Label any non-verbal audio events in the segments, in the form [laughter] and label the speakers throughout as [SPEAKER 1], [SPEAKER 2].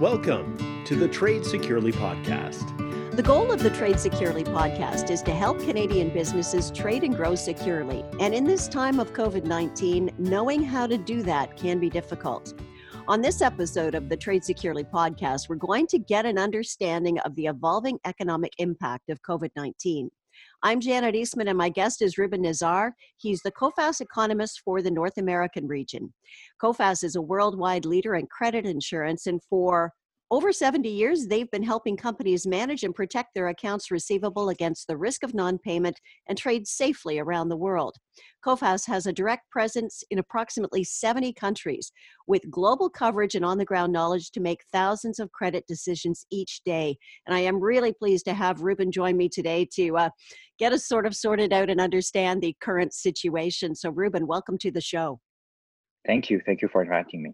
[SPEAKER 1] Welcome to the Trade Securely Podcast.
[SPEAKER 2] The goal of the Trade Securely podcast is to help Canadian businesses trade and grow securely. And in this time of COVID 19, knowing how to do that can be difficult. On this episode of the Trade Securely podcast, we're going to get an understanding of the evolving economic impact of COVID 19. I'm Janet Eastman, and my guest is Ruben Nizard. He's the Coface economist for the North American region. Coface is a worldwide leader in credit insurance, and for over 70 years, they've been helping companies manage and protect their accounts receivable against the risk of non payment and trade safely around the world. Coface has a direct presence in approximately 70 countries with global coverage and on the ground knowledge to make thousands of credit decisions each day. And I am really pleased to have Ruben join me today to uh, get us sort of sorted out and understand the current situation. So, Ruben, welcome to the show.
[SPEAKER 3] Thank you. Thank you for inviting me.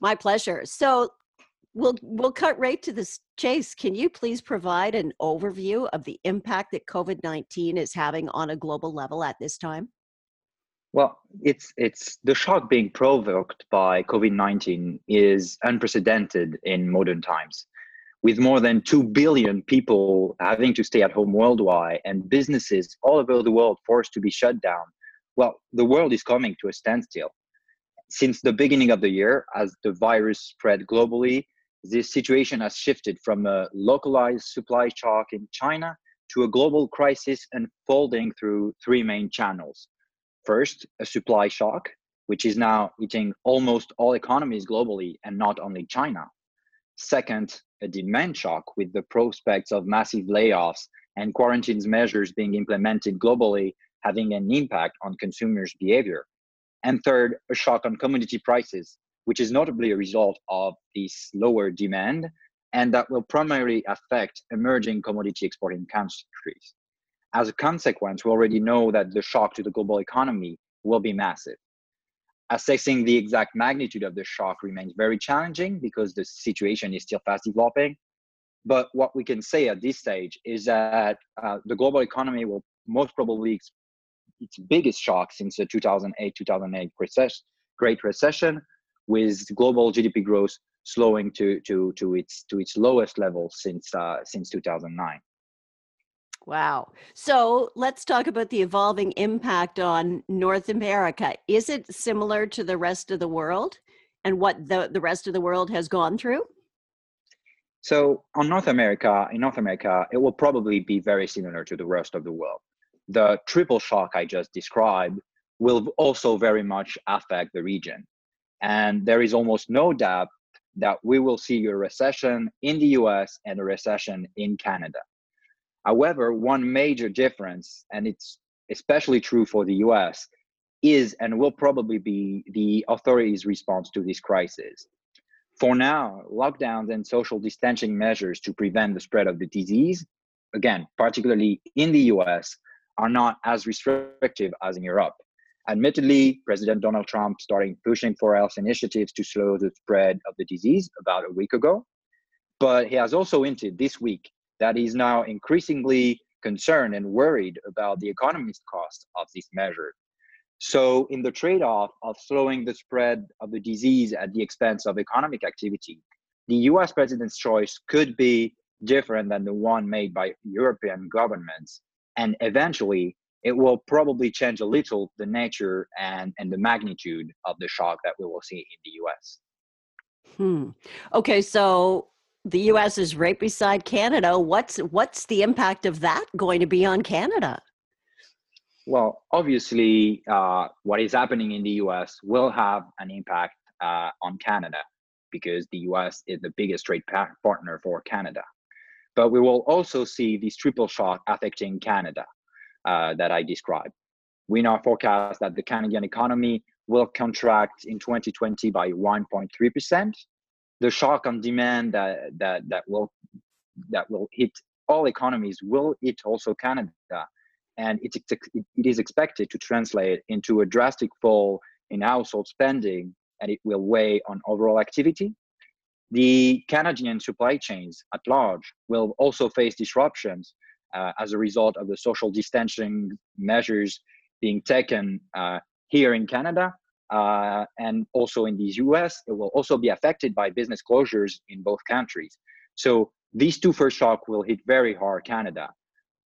[SPEAKER 2] My pleasure. So, we'll we'll cut right to the chase. Can you please provide an overview of the impact that COVID nineteen is having on a global level at this time?
[SPEAKER 3] Well, it's it's the shock being provoked by COVID nineteen is unprecedented in modern times, with more than two billion people having to stay at home worldwide and businesses all over the world forced to be shut down. Well, the world is coming to a standstill. Since the beginning of the year, as the virus spread globally, this situation has shifted from a localized supply shock in China to a global crisis unfolding through three main channels. First, a supply shock, which is now hitting almost all economies globally and not only China. Second, a demand shock with the prospects of massive layoffs and quarantines measures being implemented globally having an impact on consumers' behavior. And third, a shock on commodity prices which is notably a result of this lower demand and that will primarily affect emerging commodity exporting countries. As a consequence, we already know that the shock to the global economy will be massive. Assessing the exact magnitude of the shock remains very challenging because the situation is still fast developing. But what we can say at this stage is that uh, the global economy will most probably its biggest shock since the 2008 2008 recession, Great Recession, with global GDP growth slowing to to to its to its lowest level since uh, since 2009.
[SPEAKER 2] Wow. So let's talk about the evolving impact on North America. Is it similar to the rest of the world and what the, the rest of the world has gone through?
[SPEAKER 3] So on North America, in North America, it will probably be very similar to the rest of the world. The triple shock I just described will also very much affect the region. And there is almost no doubt that we will see a recession in the US and a recession in Canada. However, one major difference, and it's especially true for the US, is and will probably be the authorities' response to this crisis. For now, lockdowns and social distancing measures to prevent the spread of the disease, again, particularly in the US, are not as restrictive as in Europe. Admittedly, President Donald Trump started pushing for health initiatives to slow the spread of the disease about a week ago. But he has also hinted this week that he's now increasingly concerned and worried about the economy's cost of this measure. So, in the trade off of slowing the spread of the disease at the expense of economic activity, the US president's choice could be different than the one made by European governments. And eventually, it will probably change a little the nature and, and the magnitude of the shock that we will see in the US.
[SPEAKER 2] Hmm. Okay, so the US is right beside Canada. What's what's the impact of that going to be on Canada?
[SPEAKER 3] Well, obviously, uh, what is happening in the US will have an impact uh, on Canada because the US is the biggest trade pa- partner for Canada. But we will also see this triple shock affecting Canada uh, that I described. We now forecast that the Canadian economy will contract in 2020 by 1.3%. The shock on demand that, that, that, will, that will hit all economies will hit also Canada. And it, it is expected to translate into a drastic fall in household spending, and it will weigh on overall activity. The Canadian supply chains at large will also face disruptions uh, as a result of the social distancing measures being taken uh, here in Canada, uh, and also in the US, it will also be affected by business closures in both countries. So these two first shock will hit very hard Canada,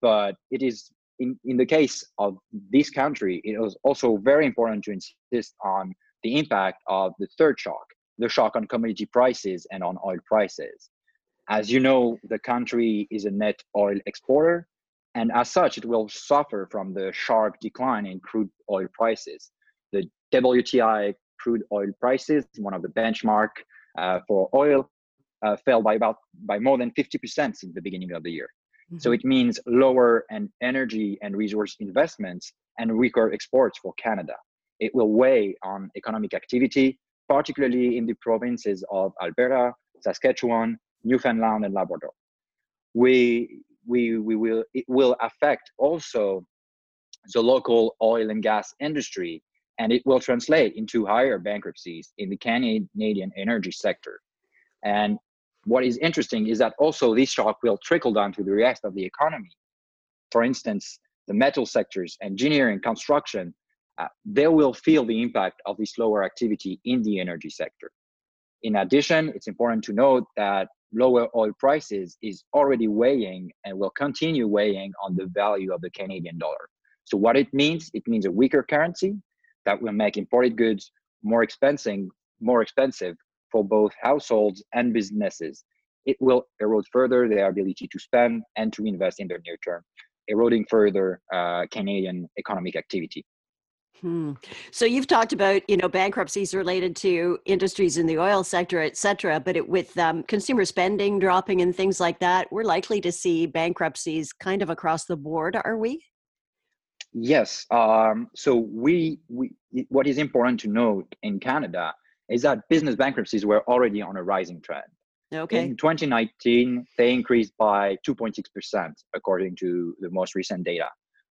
[SPEAKER 3] but it is in, in the case of this country, it was also very important to insist on the impact of the third shock, the shock on commodity prices and on oil prices. As you know, the country is a net oil exporter, and as such, it will suffer from the sharp decline in crude oil prices. The WTI crude oil prices, one of the benchmark uh, for oil, uh, fell by about by more than 50% since the beginning of the year. Mm-hmm. So it means lower and energy and resource investments and weaker exports for Canada. It will weigh on economic activity, particularly in the provinces of Alberta, Saskatchewan, Newfoundland, and Labrador. We, we, we will, it will affect also the local oil and gas industry, and it will translate into higher bankruptcies in the Canadian energy sector. And what is interesting is that also this shock will trickle down to the rest of the economy. For instance, the metal sectors, engineering, construction, uh, they will feel the impact of this lower activity in the energy sector. In addition, it's important to note that lower oil prices is already weighing and will continue weighing on the value of the Canadian dollar. So what it means, it means a weaker currency that will make imported goods more expensive, more expensive for both households and businesses. It will erode further their ability to spend and to invest in the near term, eroding further uh, Canadian economic activity.
[SPEAKER 2] Hmm. So you've talked about you know bankruptcies related to industries in the oil sector, et cetera. But it, with um, consumer spending dropping and things like that, we're likely to see bankruptcies kind of across the board, are we?
[SPEAKER 3] Yes. Um, so we, we what is important to note in Canada is that business bankruptcies were already on a rising trend.
[SPEAKER 2] Okay.
[SPEAKER 3] In 2019, they increased by 2.6%, according to the most recent data.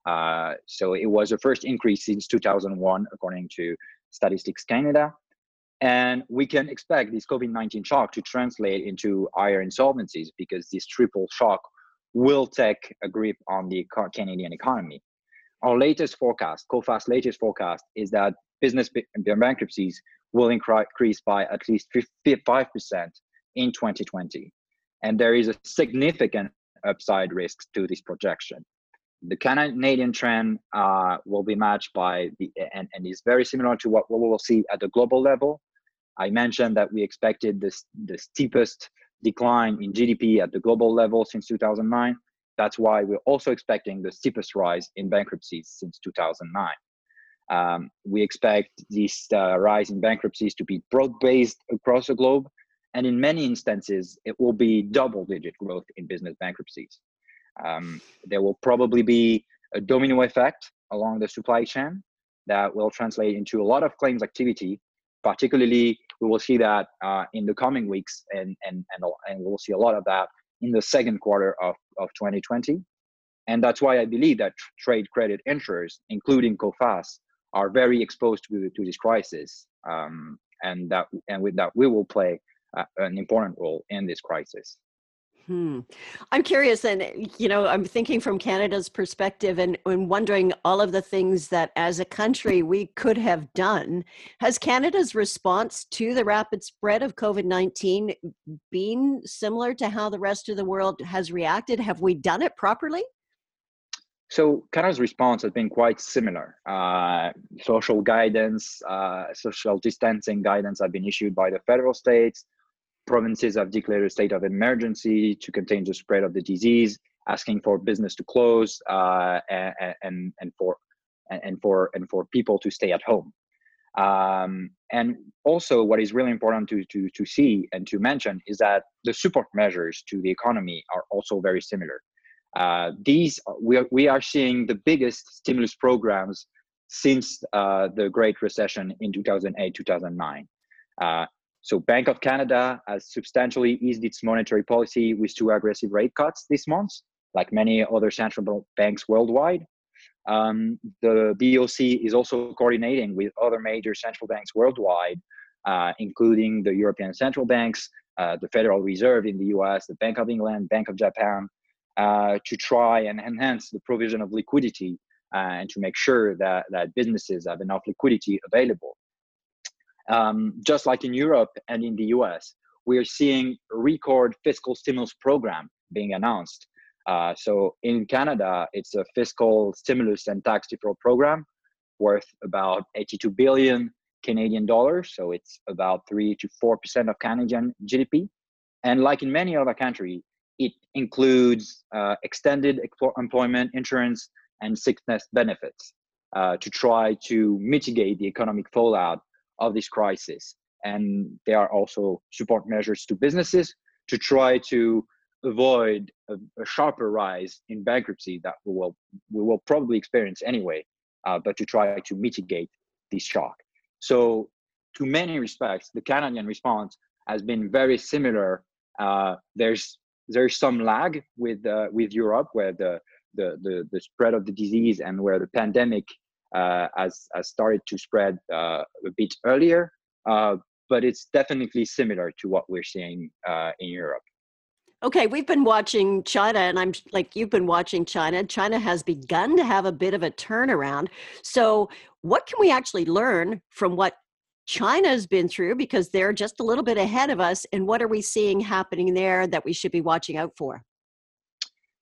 [SPEAKER 3] Uh, so it was the first increase since 2001, according to Statistics Canada. And we can expect this COVID 19 shock to translate into higher insolvencies because this triple shock will take a grip on the Canadian economy. Our latest forecast, Coface latest forecast, is that business bankruptcies will increase by at least 5% in 2020. And there is a significant upside risk to this projection. The Canadian trend uh, will be matched by the, and, and is very similar to what, we will see at the global level. I mentioned that we expected this, the steepest decline in GDP at the global level since 2009. That's why we're also expecting the steepest rise in bankruptcies since 2009. Um, we expect this uh, rise in bankruptcies to be broad-based across the globe, and in many instances, it will be double-digit growth in business bankruptcies. Um, there will probably be a domino effect along the supply chain that will translate into a lot of claims activity. Particularly, we will see that uh, in the coming weeks, and and and and we'll see a lot of that in the second quarter of of 2020. And that's why I believe that trade credit insurers, including Coface, are very exposed to, to this crisis um, and that and with that we will play uh, an important role in this crisis
[SPEAKER 2] Hmm. I'm curious, and you know, I'm thinking from Canada's perspective, and, and wondering all of the things that, as a country, we could have done. Has Canada's response to the rapid spread of COVID 19 been similar to how the rest of the world has reacted? Have we done it properly?
[SPEAKER 3] So Canada's response has been quite similar. Uh, social guidance, uh, social distancing guidance have been issued by the federal states. Provinces have declared a state of emergency to contain the spread of the disease, asking for business to close uh, and, and, for and for and for people to stay at home. Um, and also, what is really important to, to, to see and to mention is that the support measures to the economy are also very similar. Uh, these we are, we are seeing the biggest stimulus programs since uh, the Great Recession in 2008 2009. Uh, so Bank of Canada has substantially eased its monetary policy with two aggressive rate cuts this month, like many other central banks worldwide. Um, the BOC is also coordinating with other major central banks worldwide, uh, including the European central banks, uh, the Federal Reserve in the US, the Bank of England, Bank of Japan, uh, to try and enhance the provision of liquidity uh, and to make sure that, that businesses have enough liquidity available. Um, just like in Europe and in the US, we are seeing record fiscal stimulus program being announced. Uh, so in Canada, it's a fiscal stimulus and tax deferral program worth about 82 billion Canadian dollars. So it's about three to four percent of Canadian GDP. And like in many other countries, it includes uh, extended employment insurance and sickness benefits uh, to try to mitigate the economic fallout of this crisis. And there are also support measures to businesses to try to avoid a, a sharper rise in bankruptcy that we will we will probably experience anyway, uh, but to try to mitigate this shock. So, to many respects, the Canadian response has been very similar. Uh, there's there's some lag with uh, with Europe, where the, the the the spread of the disease and where the pandemic uh, has has started to spread uh, a bit earlier. Uh, but it's definitely similar to what we're seeing uh, in Europe.
[SPEAKER 2] Okay, we've been watching China, and I'm like you've been watching China. China has begun to have a bit of a turnaround. So, what can we actually learn from what China's been through because they're just a little bit ahead of us? And what are we seeing happening there that we should be watching out for?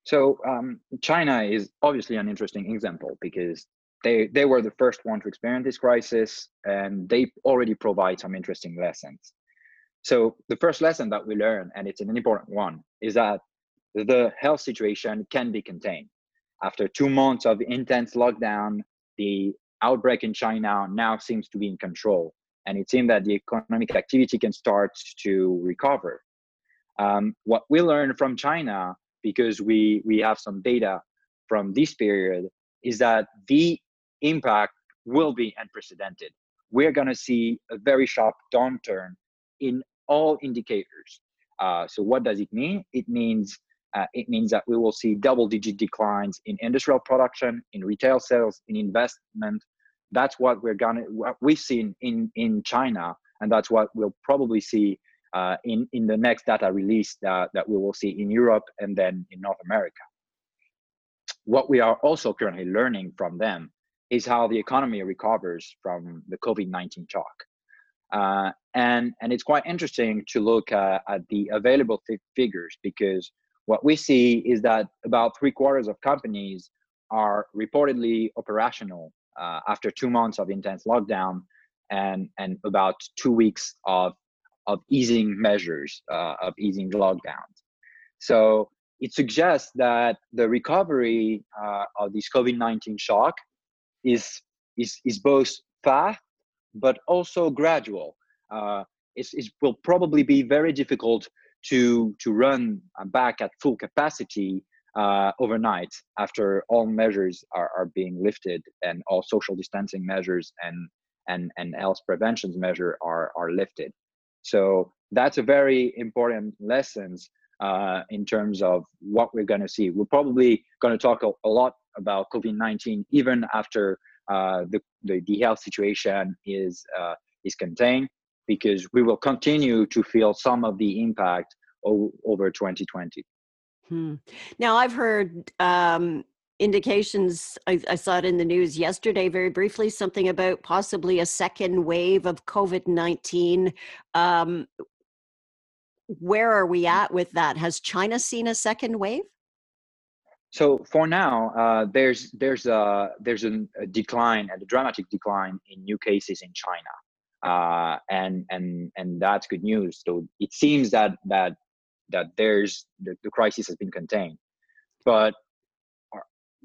[SPEAKER 3] So, um, China is obviously an interesting example because they they were the first one to experience this crisis, and they already provide some interesting lessons. So the first lesson that we learn, and it's an important one, is that the health situation can be contained. After two months of intense lockdown, the outbreak in China now seems to be in control, and it seems that the economic activity can start to recover. Um, what we learned from China, because we we have some data from this period, is that the impact will be unprecedented. We're going to see a very sharp downturn in all indicators. Uh, so what does it mean? It means uh, it means that we will see double-digit declines in industrial production, in retail sales, in investment. That's what we're gonna what we've seen in in China, and that's what we'll probably see uh, in in the next data release that, that we will see in Europe and then in North America. What we are also currently learning from them is how the economy recovers from the COVID-19 shock. Uh, and and it's quite interesting to look uh, at the available figures because what we see is that about three quarters of companies are reportedly operational uh, after two months of intense lockdown and and about two weeks of of easing measures uh, of easing lockdowns. So it suggests that the recovery uh, of this COVID nineteen shock is is is both fast but also gradual. Uh, it will probably be very difficult to to run back at full capacity uh, overnight after all measures are, are being lifted and all social distancing measures and and and health prevention measure are are lifted. So that's a very important lessons uh, in terms of what we're going to see. We're probably going to talk a, a lot about COVID-19 even after uh, the, the, the health situation is uh, is contained because we will continue to feel some of the impact o- over 2020.
[SPEAKER 2] Hmm. Now I've heard um, indications. I, I, saw it in the news yesterday, very briefly, something about possibly a second wave of COVID 19. Um, where are we at with that? Has China seen a second wave?
[SPEAKER 3] So for now, uh, there's there's a there's a, a decline, a dramatic decline in new cases in China, uh, and and and that's good news. So it seems that that that there's the, the crisis has been contained, but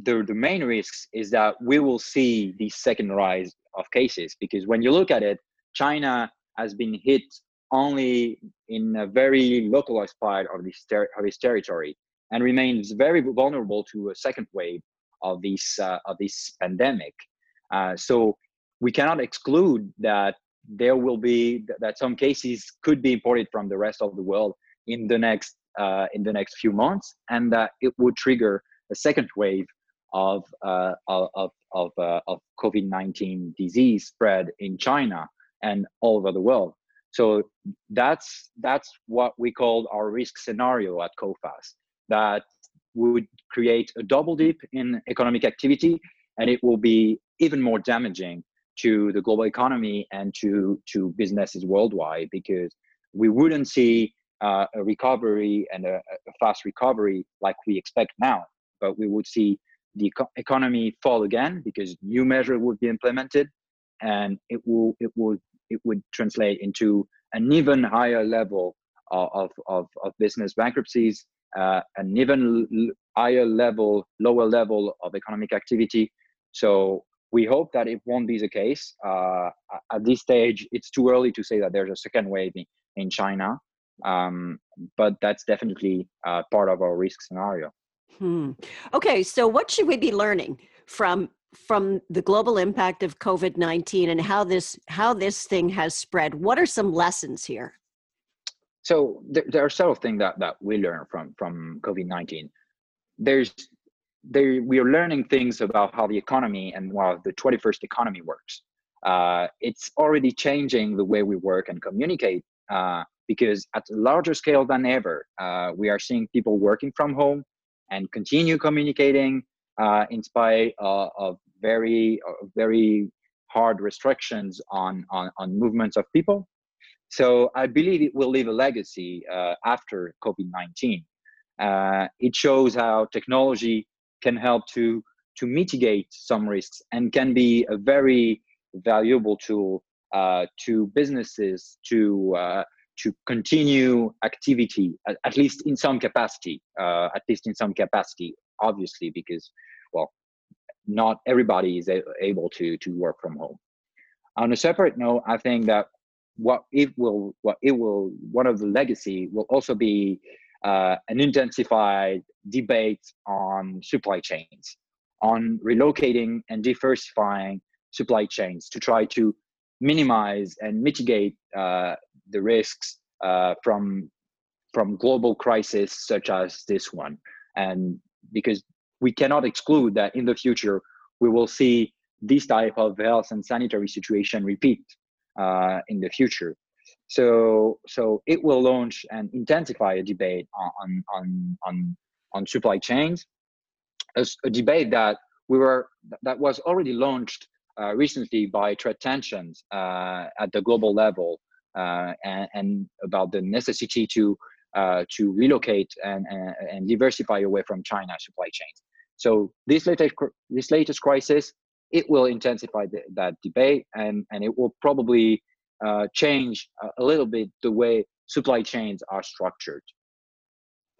[SPEAKER 3] the the main risks is that we will see the second rise of cases. Because when you look at it, China has been hit only in a very localized part of this ter- of this territory and remains very vulnerable to a second wave of this uh, of this pandemic. Uh, so we cannot exclude that there will be that some cases could be imported from the rest of the world in the next uh, in the next few months, and that it would trigger a second wave of uh, of of, uh, of COVID nineteen disease spread in China and all over the world. So that's that's what we call our risk scenario at Coface that would create a double dip in economic activity and it will be even more damaging to the global economy and to to businesses worldwide because we wouldn't see uh, a recovery and a, a, fast recovery like we expect now but we would see the eco- economy fall again because new measures would be implemented and it will it would it would translate into an even higher level of of, of business bankruptcies uh, an even higher level lower level of economic activity so we hope that it won't be the case. Uh, at this stage, it's too early to say that there's a second wave in, in China, um, but that's definitely uh, part of our risk scenario.
[SPEAKER 2] Hmm. Okay, so what should we be learning from from the global impact of COVID nineteen and how this how this thing has spread? What are some lessons here?
[SPEAKER 3] So there, there are several things that that we learn from from COVID nineteen. There's they we are learning things about how the economy and how the 21st economy works. Uh, it's already changing the way we work and communicate uh, because at a larger scale than ever, uh, we are seeing people working from home and continue communicating uh, in spite of, of very very hard restrictions on, on on movements of people. So I believe it will leave a legacy uh, after COVID-19. Uh, it shows how technology can help to to mitigate some risks and can be a very valuable tool uh, to businesses to uh, to continue activity at, at, least in some capacity uh, at least in some capacity obviously because well not everybody is able to to work from home on a separate note i think that what it will what it will one of the legacy will also be uh, an intensified debate on supply chains, on relocating and diversifying supply chains to try to minimize and mitigate uh, the risks uh, from from global crisis such as this one. And because we cannot exclude that in the future we will see this type of health and sanitary situation repeat uh, in the future. So so it will launch and intensify a debate on on on on supply chains, a, a debate that we were that was already launched uh, recently by trade tensions uh, at the global level uh, and, and, about the necessity to uh, to relocate and, and, and diversify away from China supply chains. So this latest this latest crisis it will intensify the, that debate and and it will probably uh, change a little bit the way supply chains are structured.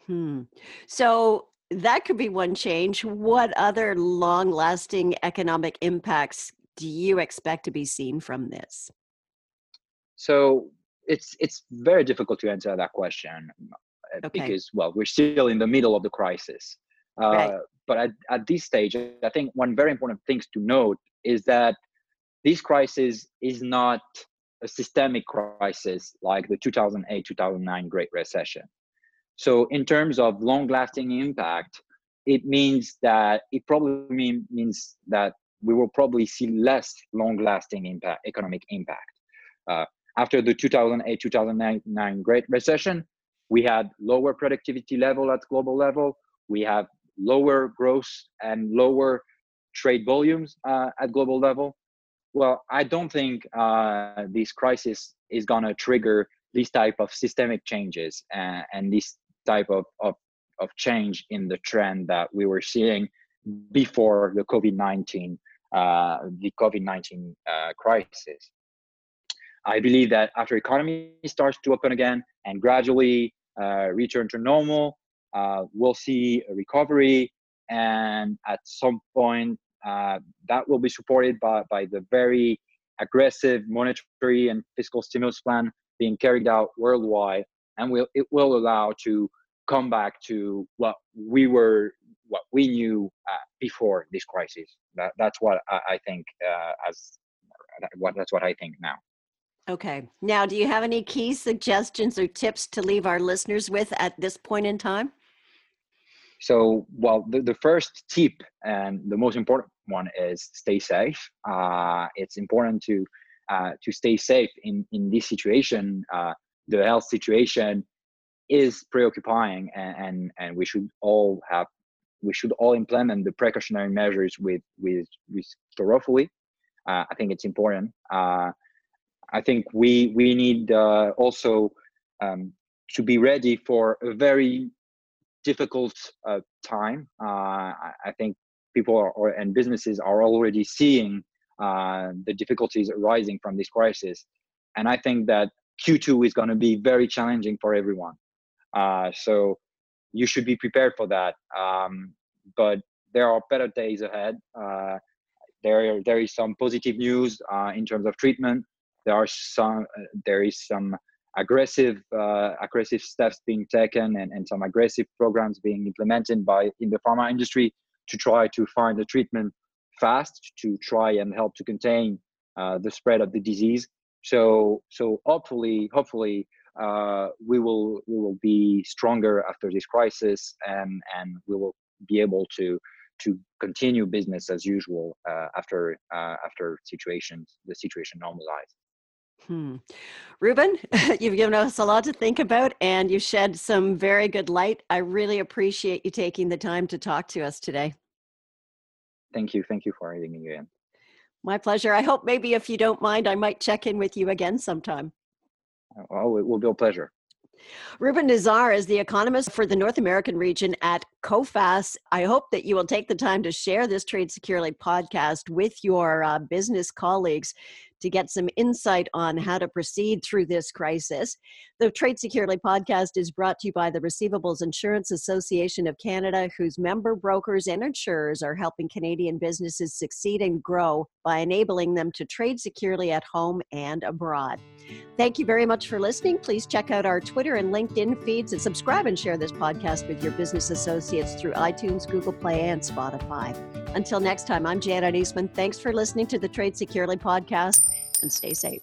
[SPEAKER 2] Hmm. So that could be one change. What other long lasting economic impacts do you expect to be seen from this?
[SPEAKER 3] So it's it's very difficult to answer that question uh, okay. because well we're still in the middle of the crisis. Uh, right. But at, at this stage, I think one very important thing to note is that this crisis is not a systemic crisis like the 2008 2009 Great Recession. So, in terms of long lasting impact, it means that it probably mean, means that we will probably see less long lasting impact, economic impact. Uh, after the 2008 2009 Great Recession, we had lower productivity level at global level. We have lower growth and lower trade volumes uh, at global level. Well, I don't think uh, this crisis is going to trigger this type of systemic changes and, uh, and this type of, of, of change in the trend that we were seeing before the COVID-19 uh, the COVID-19 uh, crisis. I believe that after economy starts to open again and gradually uh, return to normal, uh, we'll see a recovery, and at some point uh, that will be supported by, by the very aggressive monetary and fiscal stimulus plan being carried out worldwide and will it will allow to come back to what we were what we knew uh, before this crisis. That, that's what i, I think uh, as what that's what i think now.
[SPEAKER 2] Okay. Now do you have any key suggestions or tips to leave our listeners with at this point in time
[SPEAKER 3] so, well, the, the first tip and the most important one is stay safe. Uh, it's important to uh, to stay safe in in this situation. Uh, the health situation is preoccupying, and, and and we should all have we should all implement the precautionary measures with with with thoroughly. uh, I think it's important. Uh, I think we we need uh, also um, to be ready for a very difficult uh, time. Uh, I, I, think people are, and businesses are already seeing uh, the difficulties arising from this crisis, and I think that Q2 is going to be very challenging for everyone. so you should be prepared for that. Um, but there are better days ahead. Uh, there, there is some positive news uh, in terms of treatment. There are some, uh, there is some aggressive, uh, aggressive steps being taken and, and some aggressive programs being implemented by in the pharma industry to try to find a treatment fast to try and help to contain uh, the spread of the disease. So, so hopefully, hopefully, uh, we will we will be stronger after this crisis, and and we will be able to to continue business as usual uh, after uh, after situations the situation normalizes.
[SPEAKER 2] Hmm. Ruben, [laughs] you've given us a lot to think about and you shed some very good light. I really appreciate you taking the time to talk to us today.
[SPEAKER 3] Thank you. Thank you for having me in.
[SPEAKER 2] My pleasure. I hope maybe if you don't mind, I might check in with you again sometime.
[SPEAKER 3] Oh, it will be a pleasure.
[SPEAKER 2] Ruben Nizard is the economist for the North American region at Coface. I hope that you will take the time to share this Trade Securely podcast with your uh, business colleagues to get some insight on how to proceed through this crisis. The Trade Securely podcast is brought to you by the Receivables Insurance Association of Canada, whose member brokers and insurers are helping Canadian businesses succeed and grow by enabling them to trade securely at home and abroad. Thank you very much for listening. Please check out our Twitter and LinkedIn feeds and subscribe and share this podcast with your business associates through iTunes, Google Play, and Spotify. Until next time, I'm Janet Eastman. Thanks for listening to the Trade Securely podcast and stay safe.